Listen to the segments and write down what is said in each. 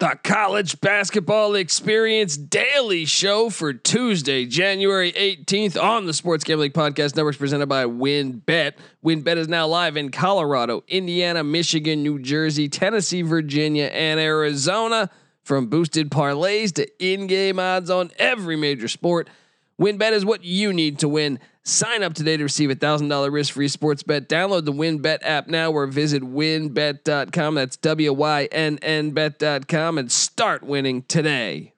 The college basketball experience daily show for Tuesday, January 18th on the Sports Gambling Podcast Network presented by WynnBET. WynnBET is now live in Colorado, Indiana, Michigan, New Jersey, Tennessee, Virginia, and Arizona. From boosted parlays to in game odds on every major sport, WynnBET is what you need to win. Sign up today to receive a thousand dollar risk free sports bet. Download the WynnBET app now or visit wynnbet.com. That's W Y N N bet.com and start winning today.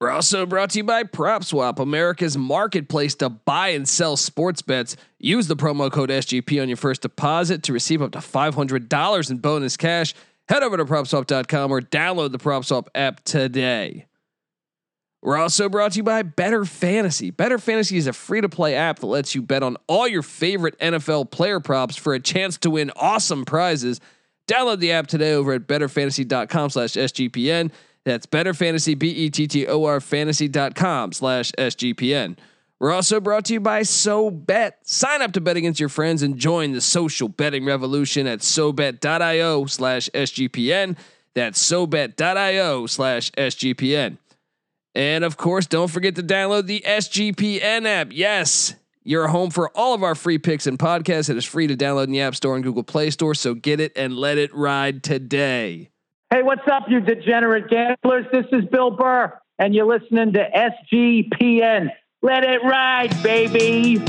We're also brought to you by PropSwap, America's marketplace to buy and sell sports bets. Use the promo code SGP on your first deposit to receive up to $500 in bonus cash. Head over to propswap.com or download the PropSwap app today. We're also brought to you by Better Fantasy. Better Fantasy is a free to play app that lets you bet on all your favorite NFL player props for a chance to win awesome prizes. Download the app today over at betterfantasy.com slash SGPN. That's betterfantasy, B E T T O R fantasy.com slash SGPN. We're also brought to you by SoBet. Sign up to bet against your friends and join the social betting revolution at SoBet.io slash SGPN. That's SoBet.io slash SGPN. And of course, don't forget to download the SGPN app. Yes, you're home for all of our free picks and podcasts. It is free to download in the App Store and Google Play Store. So get it and let it ride today. Hey, what's up, you degenerate gamblers? This is Bill Burr, and you're listening to SGPN. Let it ride, baby.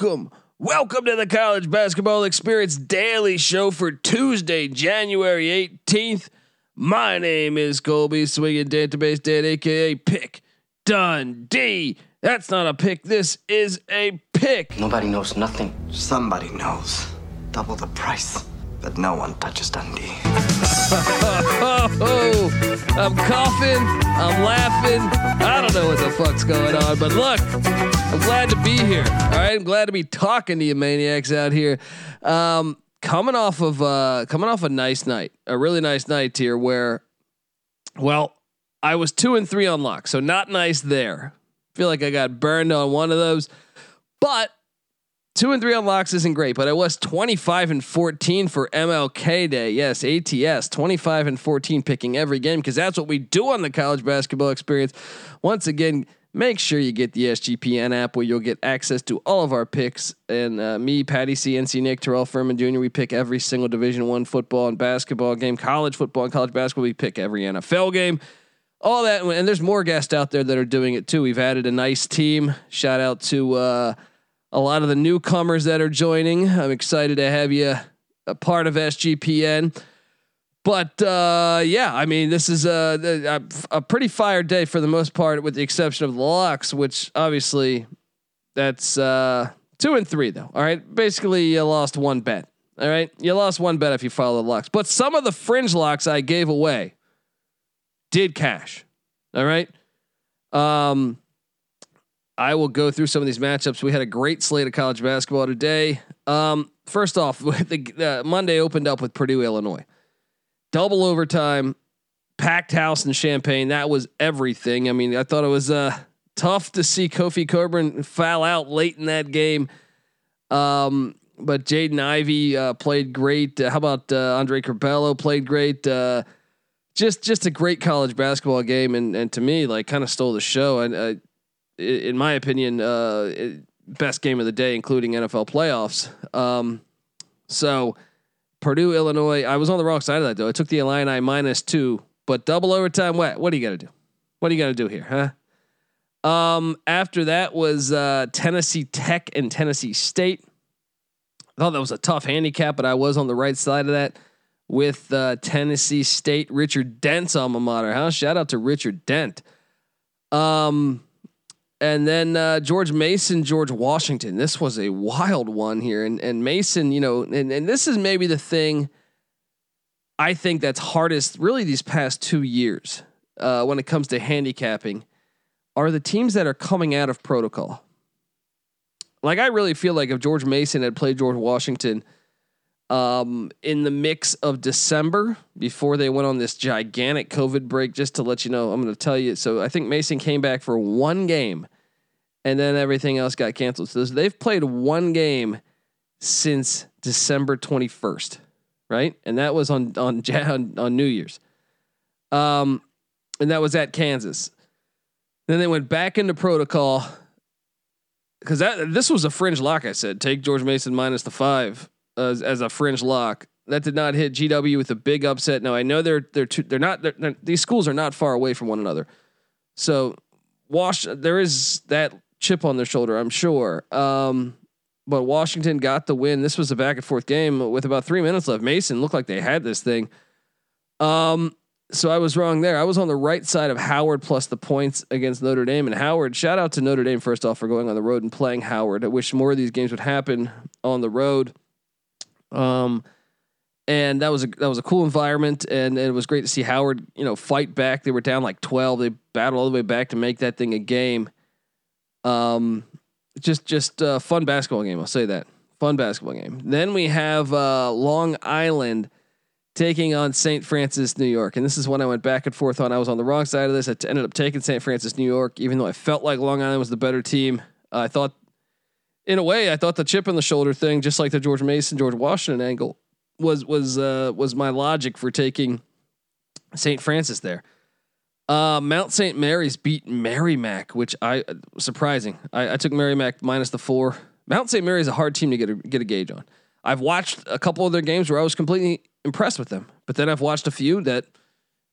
Welcome. Welcome to the College Basketball Experience Daily Show for Tuesday, January 18th. My name is Colby Swinging Database Dad, aka Pick Dundee. That's not a pick, this is a pick. Nobody knows nothing. Somebody knows. Double the price, but no one touches Dundee. I'm coughing, I'm laughing. I don't know what the fuck's going on, but look, I'm glad to be here. All right, I'm glad to be talking to you maniacs out here. Um, coming off of uh, coming off a nice night, a really nice night here where, well, I was two and three on lock, so not nice there. Feel like I got burned on one of those, but Two and three on locks isn't great, but I was 25 and 14 for MLK Day. Yes, ATS, 25 and 14 picking every game because that's what we do on the college basketball experience. Once again, make sure you get the SGPN app where you'll get access to all of our picks. And uh, me, Patty C, NC Nick, Terrell Furman Jr., we pick every single Division One football and basketball game, college football and college basketball. We pick every NFL game all that and there's more guests out there that are doing it too. We've added a nice team. Shout out to uh, a lot of the newcomers that are joining. I'm excited to have you a part of SGPN. But uh, yeah, I mean, this is a, a, a pretty fire day for the most part, with the exception of the locks, which obviously that's uh, two and three though. All right, basically you lost one bet. All right, you lost one bet if you follow the locks, but some of the fringe locks I gave away did cash. All right. Um, I will go through some of these matchups. We had a great slate of college basketball today. Um, first off, the uh, Monday opened up with Purdue, Illinois, double overtime, packed house in Champaign. That was everything. I mean, I thought it was uh, tough to see Kofi Cockburn foul out late in that game. Um, but Jaden Ivey uh, played great. Uh, how about uh, Andre Curbelo played great? Uh, just just a great college basketball game, and and to me, like kind of stole the show. And in my opinion, uh, best game of the day, including NFL playoffs. Um, so Purdue, Illinois. I was on the wrong side of that though. I took the Illini minus two, but double overtime. What? What do you got to do? What do you got to do here, huh? Um, after that was uh, Tennessee Tech and Tennessee State. I thought that was a tough handicap, but I was on the right side of that with uh, Tennessee State. Richard Dent's alma mater, huh? Shout out to Richard Dent. Um, and then uh, George Mason, George Washington. This was a wild one here, and and Mason, you know, and and this is maybe the thing I think that's hardest, really, these past two years uh, when it comes to handicapping, are the teams that are coming out of protocol. Like I really feel like if George Mason had played George Washington um, in the mix of December before they went on this gigantic COVID break, just to let you know, I'm going to tell you. So I think Mason came back for one game and then everything else got canceled. So they've played one game since December 21st, right? And that was on on on, New Year's. Um and that was at Kansas. Then they went back into protocol because that this was a fringe lock. I said take George Mason minus the five as, as a fringe lock. That did not hit GW with a big upset. Now I know they're they're too, they're not they're, they're, these schools are not far away from one another. So Wash there is that chip on their shoulder, I'm sure. Um, but Washington got the win. This was a back and forth game with about three minutes left. Mason looked like they had this thing. Um, so I was wrong there. I was on the right side of Howard plus the points against Notre Dame. And Howard, shout out to Notre Dame first off for going on the road and playing Howard. I wish more of these games would happen on the road. Um, and that was a that was a cool environment, and it was great to see Howard, you know, fight back. They were down like twelve. They battled all the way back to make that thing a game. Um, just just a fun basketball game. I'll say that fun basketball game. Then we have uh, Long Island taking on St. Francis, New York, and this is when I went back and forth on. I was on the wrong side of this. I t- ended up taking St. Francis, New York, even though I felt like Long Island was the better team. Uh, I thought, in a way, I thought the chip on the shoulder thing, just like the George Mason, George Washington angle, was was uh, was my logic for taking St. Francis there. Uh, Mount St. Mary's beat Merrimack, which I uh, surprising. I, I took Merrimack minus the four. Mount St. Mary's a hard team to get a, get a gauge on. I've watched a couple of their games where I was completely impressed with them, but then I've watched a few that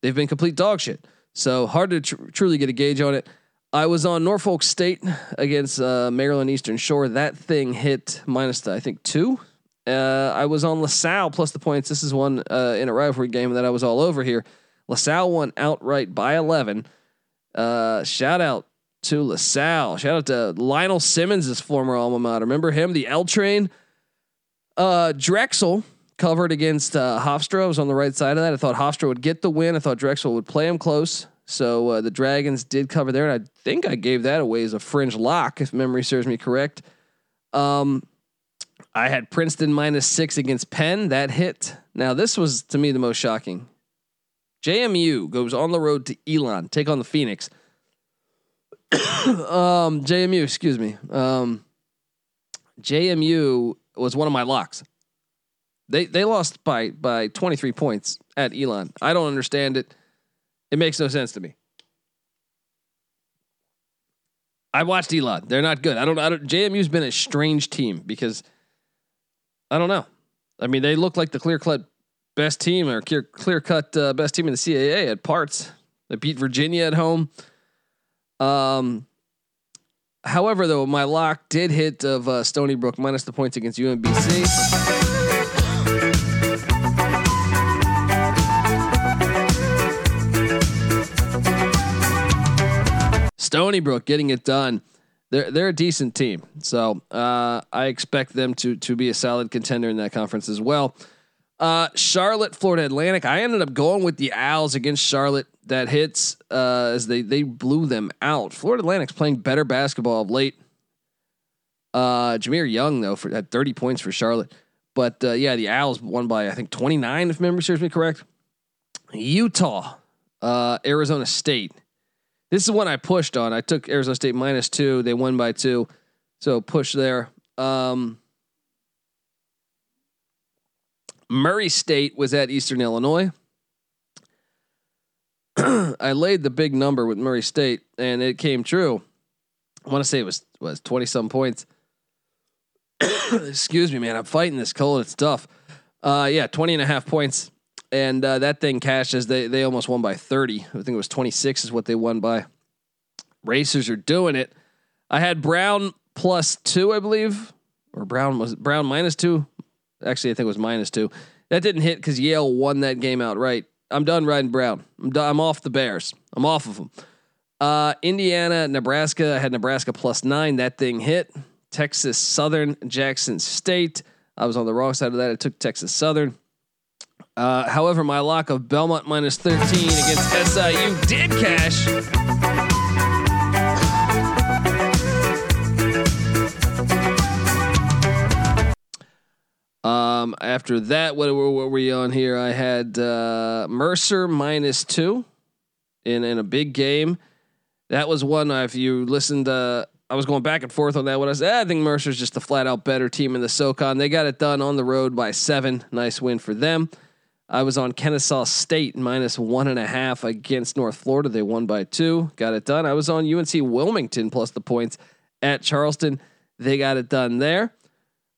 they've been complete dog shit. So hard to tr- truly get a gauge on it. I was on Norfolk State against uh, Maryland Eastern Shore. That thing hit minus the, I think two. Uh, I was on LaSalle plus the points. This is one uh, in a rivalry game that I was all over here. LaSalle won outright by 11. Uh, shout out to LaSalle. Shout out to Lionel Simmons' former alma mater. Remember him, the L train? Uh, Drexel covered against uh, Hofstra. I was on the right side of that. I thought Hofstra would get the win. I thought Drexel would play him close. So uh, the Dragons did cover there, and I think I gave that away as a fringe lock, if memory serves me correct. Um, I had Princeton minus six against Penn. That hit. Now this was to me the most shocking. JMU goes on the road to Elon, take on the Phoenix. um, JMU, excuse me. Um, JMU was one of my locks. They they lost by by 23 points at Elon. I don't understand it. It makes no sense to me. I watched Elon. They're not good. I don't. Don't. JMU's been a strange team because I don't know. I mean, they look like the clear cut best team or clear clear cut uh, best team in the CAA at parts. They beat Virginia at home. Um, however, though, my lock did hit of uh, Stony Brook minus the points against UMBC. Stony Brook getting it done. They're they're a decent team, so uh, I expect them to to be a solid contender in that conference as well. Uh, Charlotte, Florida Atlantic. I ended up going with the Owls against Charlotte. That hits uh, as they they blew them out. Florida Atlantic's playing better basketball of late. Uh, Jahmir Young though for had 30 points for Charlotte, but uh, yeah, the Owls won by I think 29 if memory serves me correct. Utah, uh, Arizona State. This is one I pushed on. I took Arizona State minus two. They won by two, so push there. Um, Murray State was at Eastern Illinois. I laid the big number with Murray State and it came true. I want to say it was was 20 some points. Excuse me, man. I'm fighting this cold. It's tough. Uh, yeah, 20 and a half points. And uh, that thing cashed as they, they almost won by 30. I think it was 26 is what they won by. Racers are doing it. I had Brown plus two, I believe, or Brown was Brown minus two. Actually, I think it was minus two. That didn't hit because Yale won that game outright. I'm done riding Brown. I'm done, I'm off the Bears. I'm off of them. Uh, Indiana, Nebraska. I had Nebraska plus nine. That thing hit. Texas Southern, Jackson State. I was on the wrong side of that. I took Texas Southern. Uh, however, my lock of Belmont minus 13 against SIU did cash. Um, after that, what, what, were you on here? I had uh, Mercer minus two in, in a big game. That was one, if you listened, uh, I was going back and forth on that one. I said, eh, I think Mercer's just the flat out better team in the SOCON. They got it done on the road by seven. Nice win for them. I was on Kennesaw State minus one and a half against North Florida. They won by two. Got it done. I was on UNC Wilmington plus the points at Charleston. They got it done there.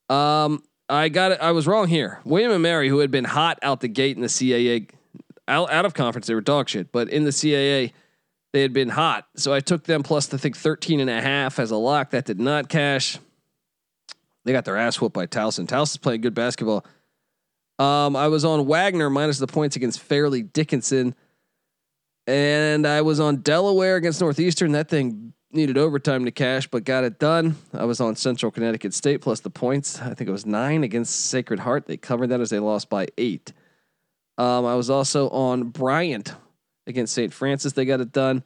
Um, I got it. I was wrong here. William and Mary, who had been hot out the gate in the CAA, out, out of conference, they were dog shit. But in the CAA, they had been hot. So I took them plus I think 13 and a half as a lock. That did not cash. They got their ass whooped by Towson. Towson's playing good basketball. Um, I was on Wagner minus the points against Fairleigh Dickinson. And I was on Delaware against Northeastern. That thing needed overtime to cash, but got it done. I was on Central Connecticut State plus the points. I think it was nine against Sacred Heart. They covered that as they lost by eight. Um, I was also on Bryant against St. Francis. They got it done.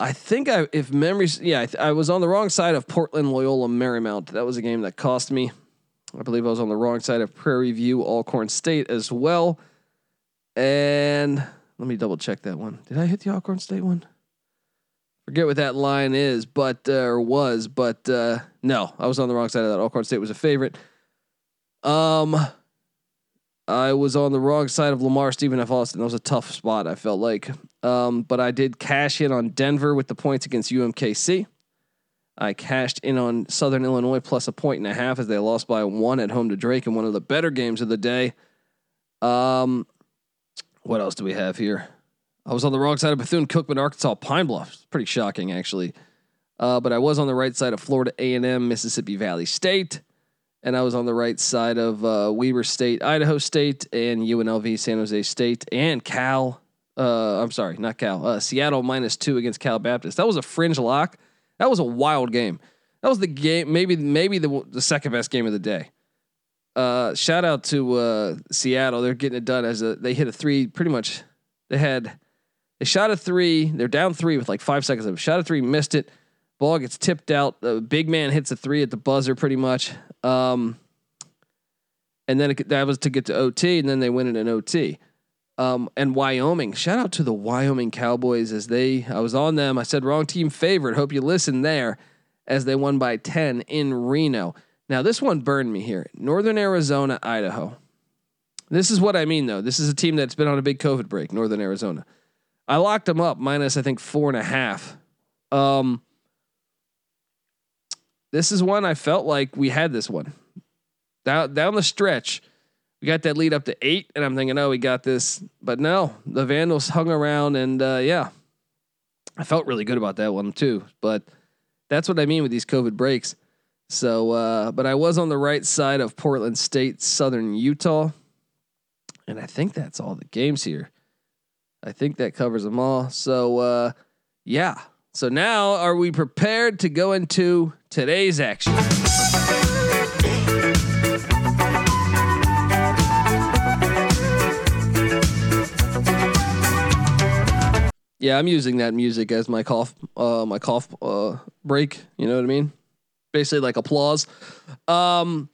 I think I, if memories, yeah, I, th- I was on the wrong side of Portland Loyola Marymount. That was a game that cost me. I believe I was on the wrong side of Prairie View Alcorn State as well. And let me double check that one. Did I hit the Alcorn State one? Forget what that line is, but uh, or was, but uh, no, I was on the wrong side of that. Alcorn State was a favorite. Um, I was on the wrong side of Lamar Stephen F. Austin. That was a tough spot. I felt like, um, but I did cash in on Denver with the points against UMKC. I cashed in on Southern Illinois plus a point and a half as they lost by one at home to Drake in one of the better games of the day. Um, what else do we have here? I was on the wrong side of Bethune Cookman, Arkansas, Pine Bluff. Pretty shocking, actually. Uh, but I was on the right side of Florida A&M, Mississippi Valley State, and I was on the right side of uh, Weber State, Idaho State, and UNLV, San Jose State, and Cal. Uh, I'm sorry, not Cal. Uh, Seattle minus two against Cal Baptist. That was a fringe lock. That was a wild game. That was the game, maybe maybe the the second best game of the day. Uh, shout out to uh, Seattle. They're getting it done as a they hit a three. Pretty much, they had they shot a three. They're down three with like five seconds of shot a three, missed it. Ball gets tipped out. The big man hits a three at the buzzer, pretty much. Um, and then it, that was to get to OT, and then they win it in OT. Um, and Wyoming, shout out to the Wyoming Cowboys as they, I was on them. I said wrong team favorite. Hope you listen there as they won by 10 in Reno. Now, this one burned me here Northern Arizona, Idaho. This is what I mean, though. This is a team that's been on a big COVID break, Northern Arizona. I locked them up minus, I think, four and a half. Um, this is one I felt like we had this one down down the stretch. We got that lead up to eight, and I'm thinking, oh, we got this. But no, the Vandals hung around, and uh, yeah, I felt really good about that one too. But that's what I mean with these COVID breaks. So, uh, but I was on the right side of Portland State, Southern Utah, and I think that's all the games here. I think that covers them all. So, uh, yeah. So now, are we prepared to go into today's action? Yeah, I'm using that music as my cough, uh, my cough uh, break. You know what I mean? Basically, like applause. Um,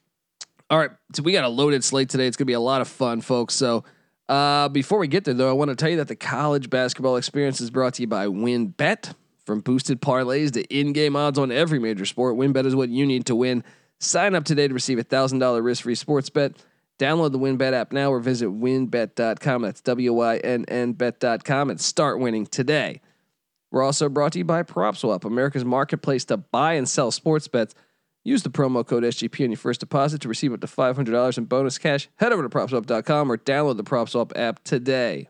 all right, so we got a loaded slate today. It's gonna be a lot of fun, folks. So, uh, before we get there, though, I want to tell you that the college basketball experience is brought to you by WynnBET. From boosted parlays to in-game odds on every major sport, WynnBET is what you need to win. Sign up today to receive a thousand dollar risk-free sports bet. Download the WynnBET app now or visit wynnbet.com. That's W Y N N bet.com and start winning today. We're also brought to you by PropSwap, America's marketplace to buy and sell sports bets. Use the promo code SGP on your first deposit to receive up to $500 in bonus cash. Head over to PropSwap.com or download the PropSwap app today.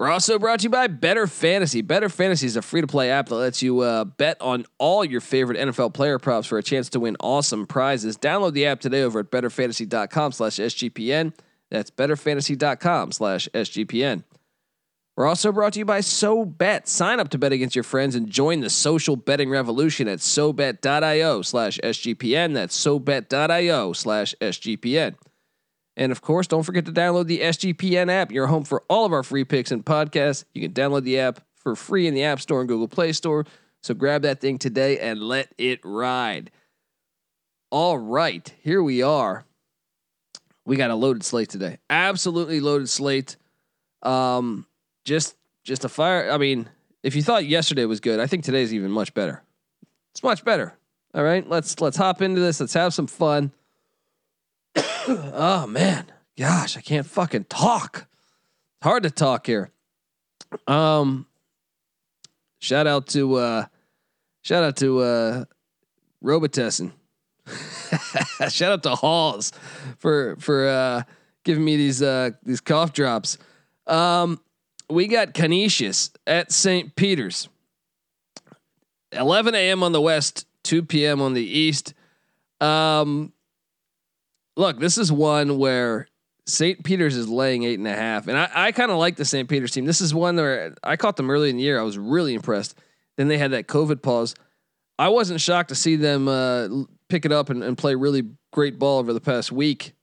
We're also brought to you by Better Fantasy. Better Fantasy is a free to play app that lets you uh, bet on all your favorite NFL player props for a chance to win awesome prizes. Download the app today over at betterfantasy.com slash SGPN. That's betterfantasy.com slash SGPN. We're also brought to you by SoBet. Sign up to bet against your friends and join the social betting revolution at SoBet.io slash SGPN. That's SoBet.io slash SGPN. And of course, don't forget to download the SGPN app, your home for all of our free picks and podcasts. You can download the app for free in the App Store and Google Play Store. So grab that thing today and let it ride. All right, here we are. we got a loaded slate today. Absolutely loaded slate. Um, just just a fire. I mean, if you thought yesterday was good, I think today's even much better. It's much better. All right, let's let's hop into this. Let's have some fun. oh man, gosh, I can't fucking talk. It's hard to talk here. Um, shout out to uh, shout out to uh, Robitussin. shout out to Halls for for uh, giving me these uh, these cough drops. Um, we got Canisius at St. Peter's. 11 a.m. on the west, 2 p.m. on the east. Um, look, this is one where St. Peter's is laying eight and a half, and I, I kind of like the St. Peter's team. This is one where I caught them early in the year. I was really impressed. Then they had that COVID pause. I wasn't shocked to see them uh, pick it up and, and play really great ball over the past week,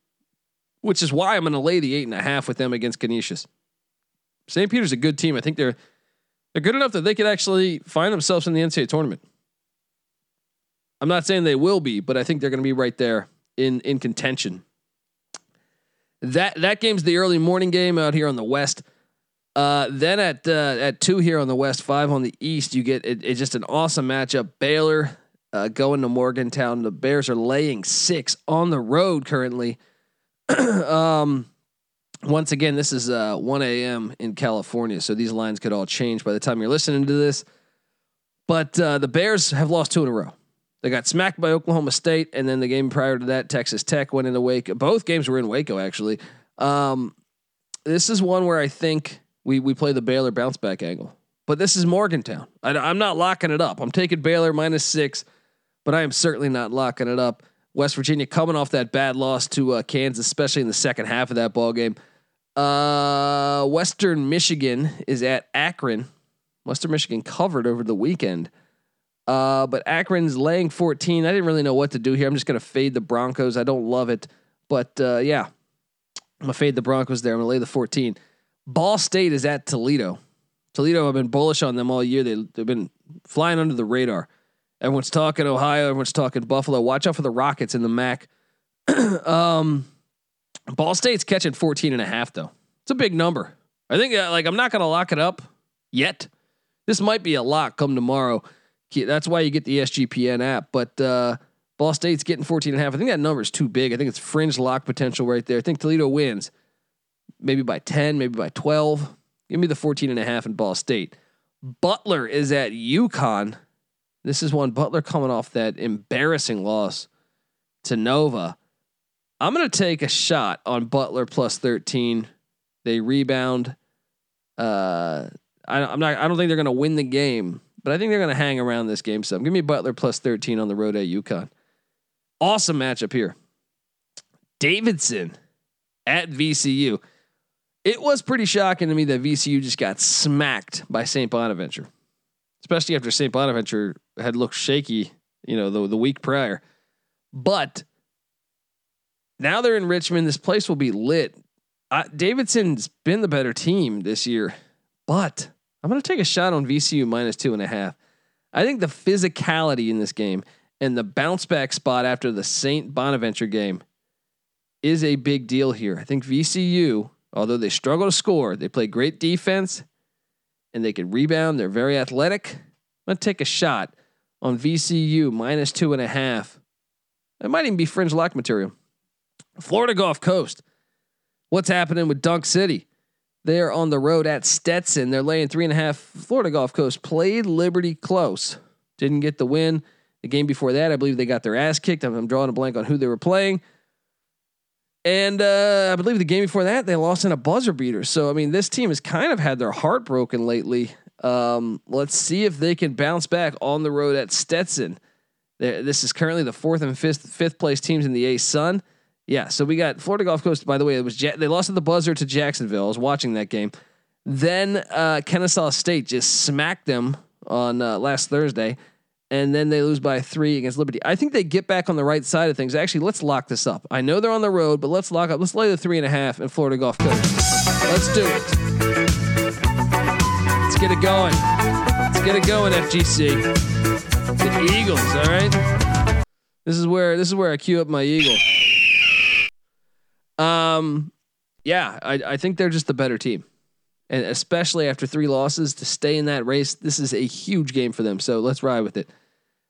which is why I'm going to lay the eight and a half with them against Canisius. St. Peter's a good team. I think they're they're good enough that they could actually find themselves in the NCAA tournament. I'm not saying they will be, but I think they're going to be right there in in contention. That that game's the early morning game out here on the west. Uh, then at uh, at two here on the west, five on the east, you get it, it's just an awesome matchup. Baylor uh, going to Morgantown. The Bears are laying six on the road currently. um, once again, this is uh, 1 a.m. in California, so these lines could all change by the time you're listening to this. But uh, the Bears have lost two in a row. They got smacked by Oklahoma State, and then the game prior to that, Texas Tech went into Waco. Both games were in Waco, actually. Um, this is one where I think we we play the Baylor bounce back angle, but this is Morgantown. I, I'm not locking it up. I'm taking Baylor minus six, but I am certainly not locking it up. West Virginia coming off that bad loss to uh, Kansas, especially in the second half of that ball game. Uh, Western Michigan is at Akron. Western Michigan covered over the weekend. Uh, but Akron's laying 14. I didn't really know what to do here. I'm just going to fade the Broncos. I don't love it. But uh, yeah, I'm going to fade the Broncos there. I'm going to lay the 14. Ball State is at Toledo. Toledo, I've been bullish on them all year. They, they've been flying under the radar. Everyone's talking Ohio. Everyone's talking Buffalo. Watch out for the Rockets in the MAC. um, Ball State's catching 14 and a half though. It's a big number. I think uh, like I'm not going to lock it up yet. This might be a lock come tomorrow. That's why you get the SGPN app, but uh, Ball State's getting 14 and a half. I think that number is too big. I think it's fringe lock potential right there. I think Toledo wins maybe by 10, maybe by 12. Give me the 14 and a half in Ball State. Butler is at UConn. This is one Butler coming off that embarrassing loss to Nova. I'm going to take a shot on Butler plus 13. They rebound. Uh, I, I'm not. I don't think they're going to win the game, but I think they're going to hang around this game some. Give me Butler plus 13 on the road at UConn. Awesome matchup here. Davidson at VCU. It was pretty shocking to me that VCU just got smacked by St. Bonaventure, especially after St. Bonaventure had looked shaky, you know, the, the week prior. But now they're in Richmond. This place will be lit. Uh, Davidson's been the better team this year, but I'm going to take a shot on VCU minus two and a half. I think the physicality in this game and the bounce back spot after the St. Bonaventure game is a big deal here. I think VCU, although they struggle to score, they play great defense and they can rebound. They're very athletic. I'm going to take a shot on VCU minus two and a half. It might even be fringe lock material. Florida Gulf Coast. What's happening with Dunk City? They're on the road at Stetson. They're laying three and a half. Florida Gulf Coast played Liberty close. Didn't get the win. The game before that, I believe they got their ass kicked. I'm, I'm drawing a blank on who they were playing. And uh, I believe the game before that, they lost in a buzzer beater. So, I mean, this team has kind of had their heart broken lately. Um, let's see if they can bounce back on the road at Stetson. They're, this is currently the fourth and fifth fifth place teams in the A Sun. Yeah, so we got Florida Gulf Coast. By the way, it was ja- they lost at the buzzer to Jacksonville. I was watching that game. Then uh, Kennesaw State just smacked them on uh, last Thursday, and then they lose by three against Liberty. I think they get back on the right side of things. Actually, let's lock this up. I know they're on the road, but let's lock up. Let's lay the three and a half in Florida Gulf Coast. Let's do it. Let's get it going. Let's get it going, FGC. The Eagles, all right. This is where this is where I cue up my Eagle. Um, yeah, I, I think they're just the better team. And especially after three losses to stay in that race, this is a huge game for them. So let's ride with it.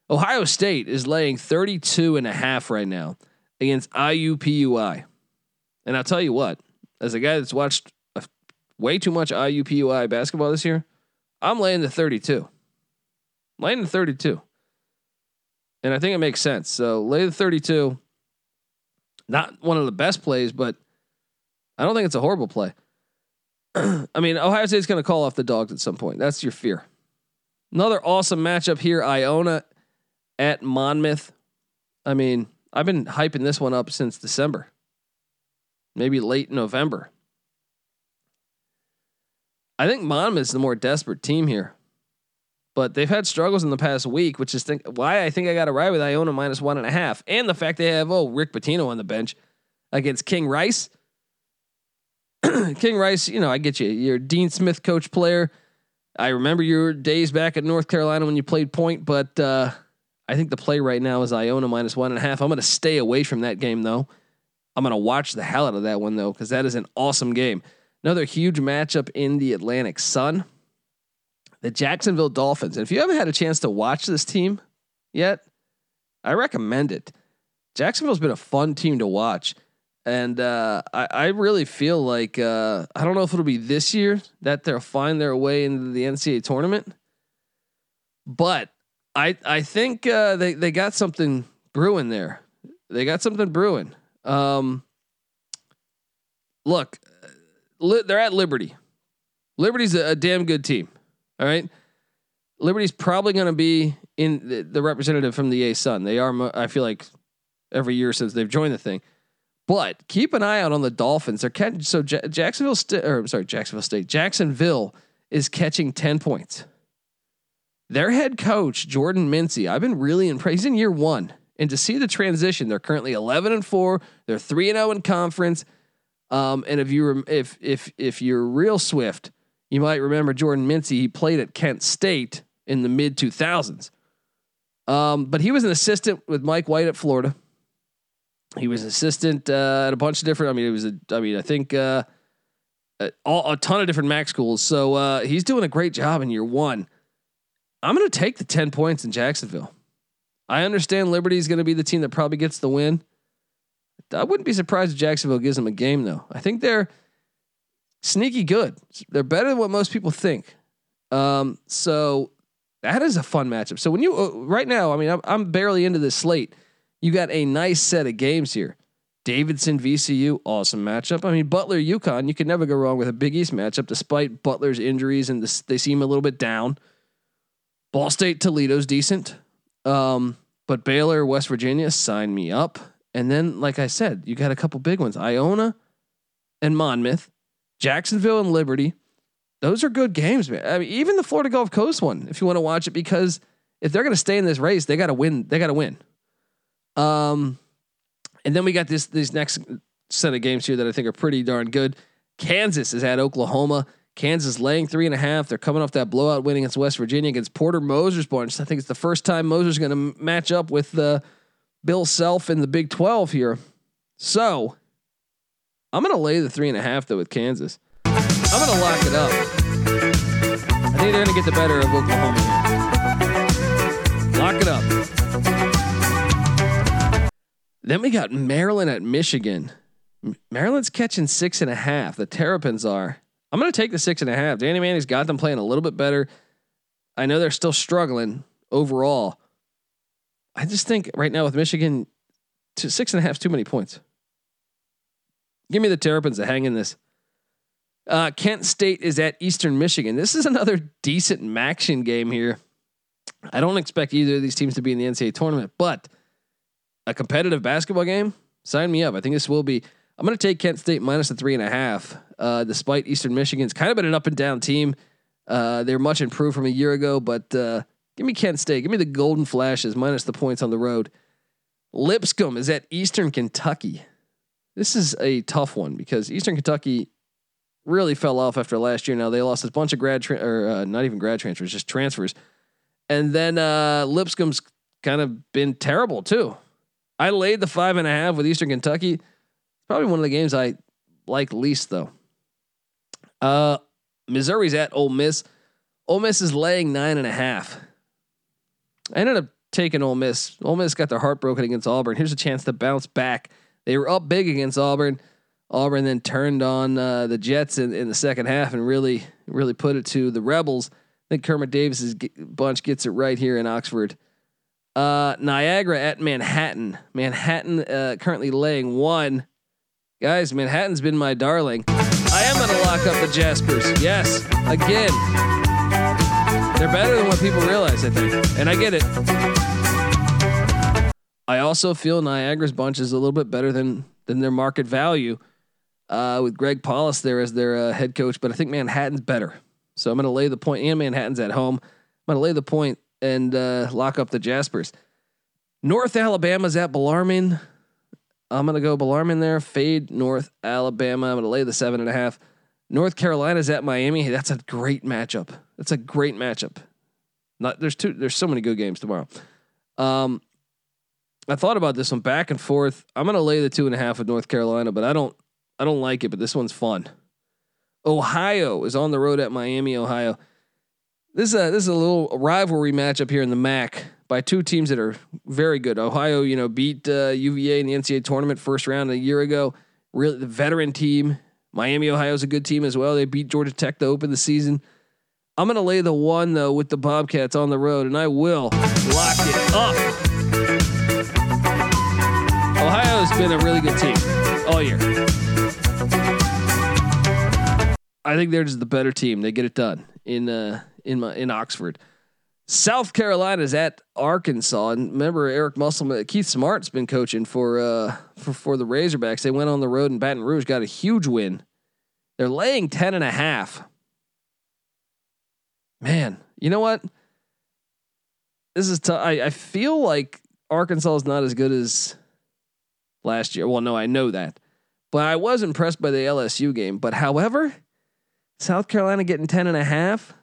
Ohio State is laying 32 and a half right now against IUPUI. And I'll tell you what, as a guy that's watched a, way too much IUPUI basketball this year, I'm laying the 32. Laying the 32. And I think it makes sense. So lay the 32. Not one of the best plays, but I don't think it's a horrible play. I mean, Ohio State's going to call off the dogs at some point. That's your fear. Another awesome matchup here Iona at Monmouth. I mean, I've been hyping this one up since December, maybe late November. I think Monmouth's the more desperate team here, but they've had struggles in the past week, which is think why I think I got to ride with Iona minus one and a half, and the fact they have oh Rick Pitino on the bench against King Rice. King Rice, you know, I get you. You're Dean Smith coach player. I remember your days back at North Carolina when you played point, but uh, I think the play right now is Iona minus one and a half. I'm going to stay away from that game though. I'm going to watch the hell out of that one though because that is an awesome game. Another huge matchup in the Atlantic Sun. The Jacksonville Dolphins. And if you haven't had a chance to watch this team yet, I recommend it. Jacksonville's been a fun team to watch. And uh, I, I, really feel like uh, I don't know if it'll be this year that they'll find their way into the NCAA tournament, but I I think uh, they they got something brewing there. They got something brewing. Um, look, li- they're at Liberty. Liberty's a, a, damn good team. All right, Liberty's probably going to be in the, the, representative from the A Sun. They are. I feel like every year since they've joined the thing. But keep an eye out on the Dolphins. They're catching so J- Jacksonville or I'm sorry, Jacksonville State. Jacksonville is catching 10 points. Their head coach, Jordan Mincy, I've been really impressed. He's in year one. And to see the transition, they're currently 11 and 4. They're 3 and 0 in conference. Um, and if you if if if you're real swift, you might remember Jordan Mincy. He played at Kent State in the mid 2000s. Um, but he was an assistant with Mike White at Florida. He was an assistant uh, at a bunch of different. I mean, it was a. I mean, I think uh, a, a ton of different MAC schools. So uh, he's doing a great job in year one. I'm going to take the ten points in Jacksonville. I understand Liberty is going to be the team that probably gets the win. I wouldn't be surprised if Jacksonville gives them a game, though. I think they're sneaky good. They're better than what most people think. Um, so that is a fun matchup. So when you uh, right now, I mean, I'm, I'm barely into this slate. You got a nice set of games here. Davidson VCU, awesome matchup. I mean, Butler UConn, you can never go wrong with a Big East matchup, despite Butler's injuries and this, they seem a little bit down. Ball State Toledo's decent, um, but Baylor West Virginia sign me up. And then, like I said, you got a couple big ones: Iona and Monmouth, Jacksonville and Liberty. Those are good games, man. I mean, even the Florida Gulf Coast one, if you want to watch it, because if they're going to stay in this race, they got to win. They got to win. Um, and then we got this these next set of games here that I think are pretty darn good. Kansas is at Oklahoma. Kansas laying three and a half. They're coming off that blowout win against West Virginia against Porter Moser's bunch. I think it's the first time Moser's going to match up with uh, Bill Self in the Big 12 here. So I'm going to lay the three and a half though with Kansas. I'm going to lock it up. I think they're going to get the better of Oklahoma here. Lock it up. Then we got Maryland at Michigan. Maryland's catching six and a half. The Terrapins are. I'm going to take the six and a half. Danny Manning's got them playing a little bit better. I know they're still struggling overall. I just think right now with Michigan, six and a half is too many points. Give me the Terrapins to hang in this. Uh, Kent State is at Eastern Michigan. This is another decent MACtion game here. I don't expect either of these teams to be in the NCAA tournament, but a competitive basketball game, sign me up. I think this will be. I'm going to take Kent State minus the three and a half. Uh, despite Eastern Michigan's kind of been an up and down team, uh, they're much improved from a year ago. But uh, give me Kent State. Give me the Golden Flashes minus the points on the road. Lipscomb is at Eastern Kentucky. This is a tough one because Eastern Kentucky really fell off after last year. Now they lost a bunch of grad tra- or uh, not even grad transfers, just transfers, and then uh, Lipscomb's kind of been terrible too. I laid the five and a half with Eastern Kentucky. It's probably one of the games I like least though. Uh, Missouri's at Ole Miss. Ole Miss is laying nine and a half. I ended up taking Ole Miss. Ole Miss got their heart broken against Auburn. Here's a chance to bounce back. They were up big against Auburn. Auburn then turned on uh, the Jets in, in the second half and really, really put it to the Rebels. I think Kermit Davis's bunch gets it right here in Oxford. Uh, Niagara at Manhattan. Manhattan uh, currently laying one. Guys, Manhattan's been my darling. I am going to lock up the Jaspers. Yes, again. They're better than what people realize, I think. And I get it. I also feel Niagara's bunch is a little bit better than than their market value uh, with Greg Paulus there as their uh, head coach, but I think Manhattan's better. So I'm going to lay the point, and Manhattan's at home. I'm going to lay the point and uh, lock up the Jaspers. North Alabama's at Bellarmine. I'm going to go Bellarmine there. Fade North Alabama. I'm going to lay the seven and a half. North Carolina's at Miami. That's a great matchup. That's a great matchup. Not there's two. There's so many good games tomorrow. Um, I thought about this one back and forth. I'm going to lay the two and a half with North Carolina, but I don't. I don't like it. But this one's fun. Ohio is on the road at Miami, Ohio. This is a this is a little rivalry matchup here in the MAC by two teams that are very good. Ohio, you know, beat uh, UVA in the NCAA tournament first round a year ago. Really, the veteran team. Miami, Ohio is a good team as well. They beat Georgia Tech to open the season. I'm gonna lay the one though with the Bobcats on the road, and I will lock it up. Been a really good team all year. I think they're just the better team. They get it done in uh, in my, in Oxford. South Carolina is at Arkansas, and remember Eric Musselman, Keith Smart's been coaching for uh for for the Razorbacks. They went on the road in Baton Rouge, got a huge win. They're laying 10 and a half. Man, you know what? This is. I, I feel like Arkansas is not as good as last year. Well, no, I know that. But I was impressed by the LSU game. But however, South Carolina getting 10 and a half.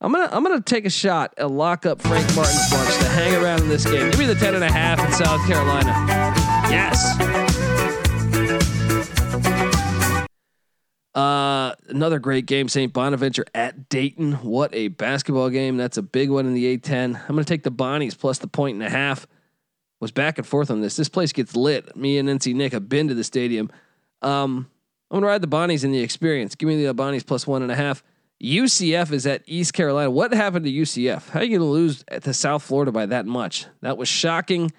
I'm gonna I'm gonna take a shot and lock up Frank Martin's bunch to hang around in this game. Give me the 10 and a half in South Carolina. Yes. Uh, another great game, St. Bonaventure at Dayton. What a basketball game. That's a big one in the A10. I'm going to take the Bonnies plus the point and a half. Was back and forth on this. This place gets lit. Me and NC Nick have been to the stadium. Um, I'm to ride the Bonnies in the experience. Give me the Bonnies plus one and a half. UCF is at East Carolina. What happened to UCF? How are you to lose to South Florida by that much? That was shocking.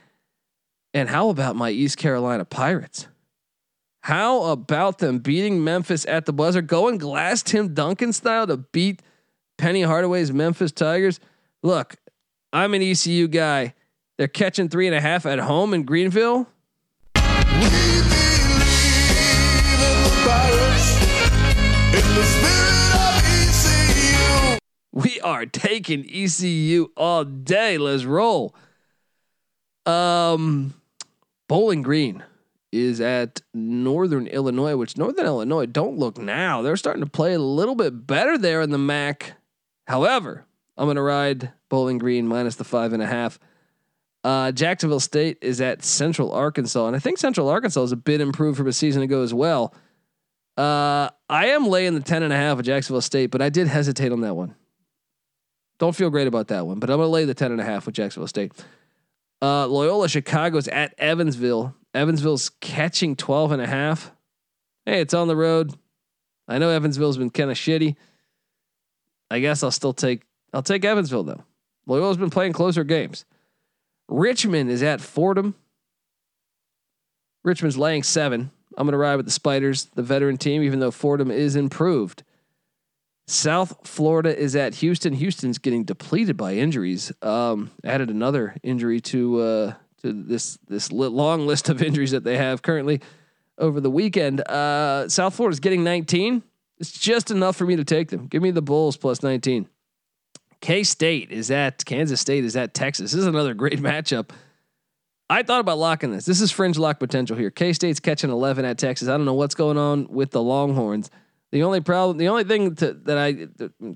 And how about my East Carolina Pirates? How about them beating Memphis at the buzzer, going glass Tim Duncan style to beat Penny Hardaway's Memphis Tigers? Look, I'm an ECU guy. They're catching three and a half at home in Greenville. We are taking ECU all day. Let's roll. Um, Bowling Green is at Northern Illinois, which Northern Illinois don't look now. They're starting to play a little bit better there in the MAC. However, I'm going to ride Bowling Green minus the five and a half. Uh, Jacksonville State is at Central Arkansas, and I think Central Arkansas is a bit improved from a season ago as well. Uh, I am laying the ten and a half of Jacksonville State, but I did hesitate on that one. Don't feel great about that one, but I'm going to lay the ten and a half with Jacksonville State. Uh, Loyola Chicago's at Evansville. Evansville's catching 12 and a half. Hey, it's on the road. I know Evansville's been kind of shitty. I guess I'll still take I'll take Evansville though. Loyola's been playing closer games. Richmond is at Fordham. Richmond's laying seven. I'm going to ride with the Spiders, the veteran team, even though Fordham is improved. South Florida is at Houston. Houston's getting depleted by injuries. Um, added another injury to uh, to this this long list of injuries that they have currently over the weekend. Uh, South Florida's getting 19. It's just enough for me to take them. Give me the Bulls plus 19. K State is at Kansas State is at Texas. This is another great matchup. I thought about locking this. This is fringe lock potential here. K State's catching 11 at Texas. I don't know what's going on with the Longhorns. The only problem, the only thing to, that I,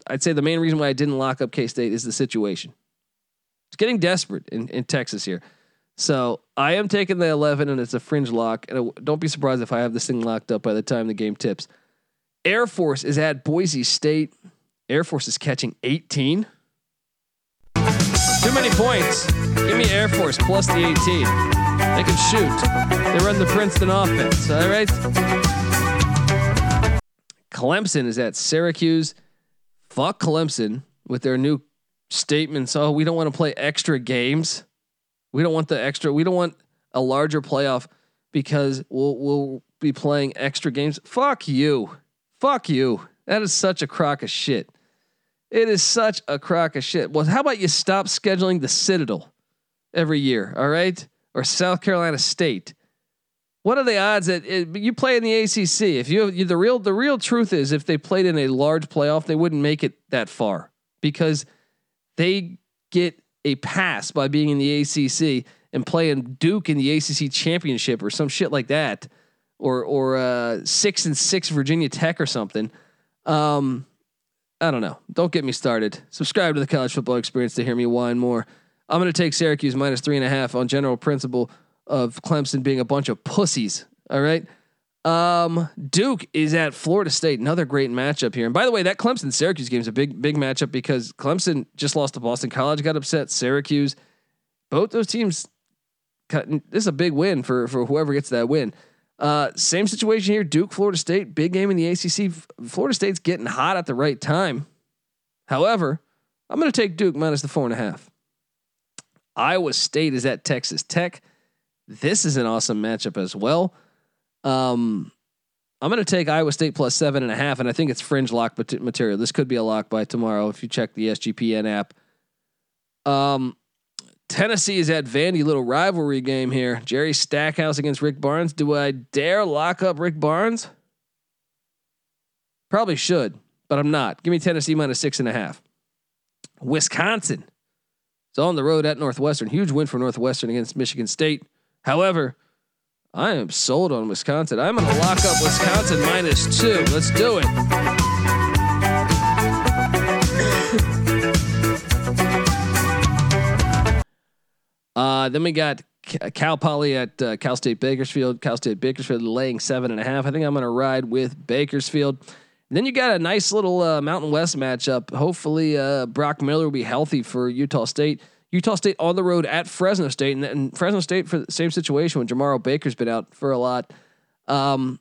I'd say the main reason why I didn't lock up K State is the situation. It's getting desperate in, in Texas here. So I am taking the 11, and it's a fringe lock. And don't be surprised if I have this thing locked up by the time the game tips. Air Force is at Boise State. Air Force is catching 18. Too many points. Give me Air Force plus the 18. They can shoot. They run the Princeton offense. All right. Clemson is at Syracuse. Fuck Clemson with their new statements. Oh, we don't want to play extra games. We don't want the extra. We don't want a larger playoff because we'll we'll be playing extra games. Fuck you. Fuck you. That is such a crock of shit. It is such a crock of shit. Well, how about you stop scheduling the Citadel every year, all right? Or South Carolina State. What are the odds that it, you play in the ACC? If you, you the real the real truth is if they played in a large playoff, they wouldn't make it that far because they get a pass by being in the ACC and playing Duke in the ACC championship or some shit like that, or or uh, six and six Virginia Tech or something. Um, I don't know. Don't get me started. Subscribe to the College Football Experience to hear me whine more. I'm going to take Syracuse minus three and a half on general principle of Clemson being a bunch of pussies. All right. Um, Duke is at Florida State. Another great matchup here. And by the way, that Clemson Syracuse game is a big, big matchup because Clemson just lost to Boston College, got upset. Syracuse, both those teams. Cut, this is a big win for for whoever gets that win. Uh, same situation here. Duke, Florida State, big game in the ACC. Florida State's getting hot at the right time. However, I'm going to take Duke minus the four and a half. Iowa State is at Texas Tech. This is an awesome matchup as well. Um, I'm going to take Iowa State plus seven and a half, and I think it's fringe lock material. This could be a lock by tomorrow if you check the SGPN app. Um, Tennessee is at Vandy, little rivalry game here. Jerry Stackhouse against Rick Barnes. Do I dare lock up Rick Barnes? Probably should, but I'm not. Give me Tennessee minus six and a half. Wisconsin. It's on the road at Northwestern. Huge win for Northwestern against Michigan State. However, I am sold on Wisconsin. I'm going to lock up Wisconsin minus two. Let's do it. Uh, then we got Cal Poly at uh, Cal State Bakersfield. Cal State Bakersfield laying seven and a half. I think I'm going to ride with Bakersfield. And then you got a nice little uh, Mountain West matchup. Hopefully, uh, Brock Miller will be healthy for Utah State. Utah State on the road at Fresno State, and, and Fresno State for the same situation when Jamaro Baker's been out for a lot. Um,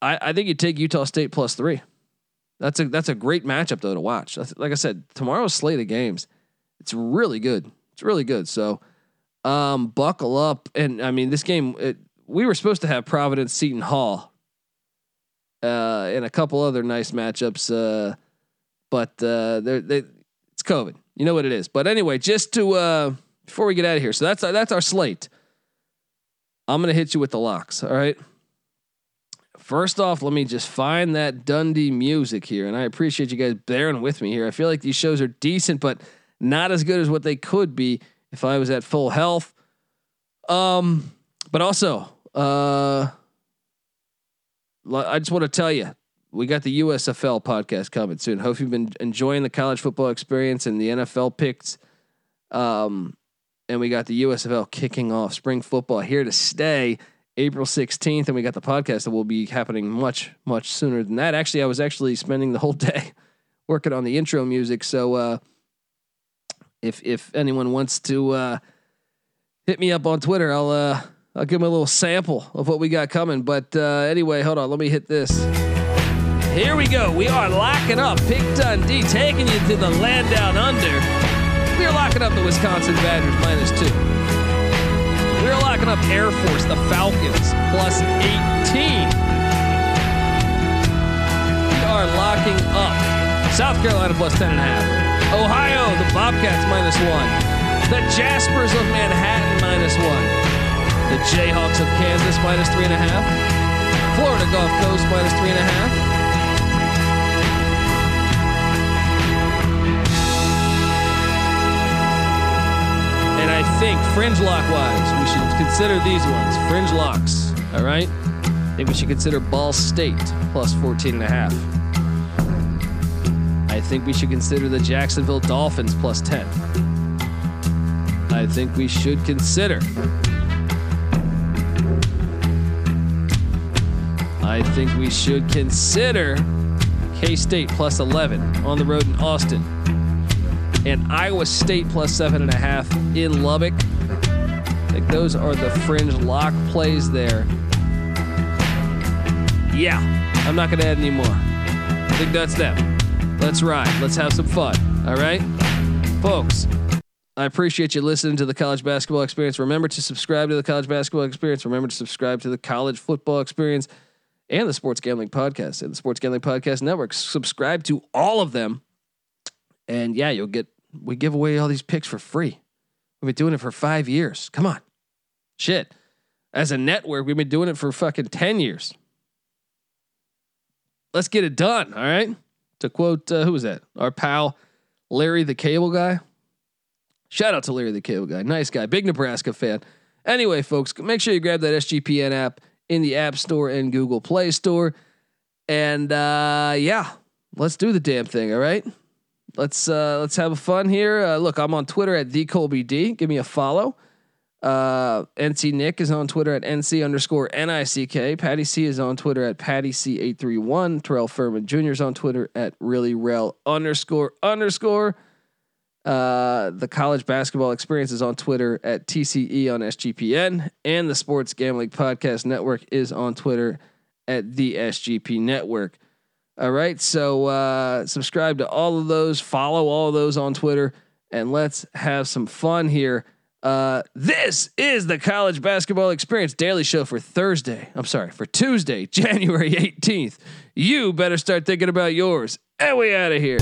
I, I think you take Utah State plus three. That's a that's a great matchup though to watch. Like I said, tomorrow's slate of games. It's really good. It's really good. So, um, buckle up. And I mean, this game it, we were supposed to have Providence Seton Hall, uh, and a couple other nice matchups. Uh, but uh, they it's COVID. You know what it is. But anyway, just to uh before we get out of here, so that's that's our slate. I'm gonna hit you with the locks. All right. First off, let me just find that Dundee music here, and I appreciate you guys bearing with me here. I feel like these shows are decent, but not as good as what they could be if I was at full health. Um, but also, uh, I just want to tell you, we got the USFL podcast coming soon. Hope you've been enjoying the college football experience and the NFL picks. Um, and we got the USFL kicking off spring football here to stay April 16th. And we got the podcast that will be happening much, much sooner than that. Actually, I was actually spending the whole day working on the intro music. So, uh, if, if anyone wants to, uh, hit me up on Twitter, I'll, uh, I'll give them a little sample of what we got coming. But, uh, anyway, hold on. Let me hit this. Here we go. We are locking up Pick Dundee, taking you to the land down under. We are locking up the Wisconsin Badgers minus two. We are locking up Air Force, the Falcons, plus 18. We are locking up South Carolina plus 10 and a half. Ohio, the Bobcats minus one. The Jaspers of Manhattan minus one. The Jayhawks of Kansas minus three and a half. Florida Gulf Coast minus three and a half. And I think fringe lock wise, we should consider these ones fringe locks. All right. I think we should consider Ball State plus 14 and a half think we should consider the Jacksonville Dolphins plus 10. I think we should consider. I think we should consider K State plus 11 on the road in Austin and Iowa State plus 7.5 in Lubbock. I think those are the fringe lock plays there. Yeah, I'm not going to add any more. I think that's them. Let's ride. Let's have some fun. All right, folks. I appreciate you listening to the college basketball experience. Remember to subscribe to the college basketball experience. Remember to subscribe to the college football experience and the sports gambling podcast and the sports gambling podcast network. Subscribe to all of them. And yeah, you'll get, we give away all these picks for free. We've been doing it for five years. Come on. Shit. As a network, we've been doing it for fucking 10 years. Let's get it done. All right. To quote, uh, who was that? Our pal, Larry the Cable Guy. Shout out to Larry the Cable Guy. Nice guy. Big Nebraska fan. Anyway, folks, make sure you grab that SGPN app in the App Store and Google Play Store. And uh, yeah, let's do the damn thing. All right. Let's uh, let's have fun here. Uh, look, I'm on Twitter at the Colby D. Give me a follow. Uh, NC Nick is on Twitter at NC underscore NICK. Patty C is on Twitter at Patty C831. Terrell Furman Jr. is on Twitter at really rel underscore underscore. Uh, the college basketball experience is on Twitter at TCE on SGPN, and the Sports Gambling Podcast Network is on Twitter at the SGP Network. All right, so uh, subscribe to all of those, follow all of those on Twitter, and let's have some fun here. Uh, this is the college basketball experience daily show for Thursday. I'm sorry, for Tuesday, January 18th. You better start thinking about yours. And we out of here.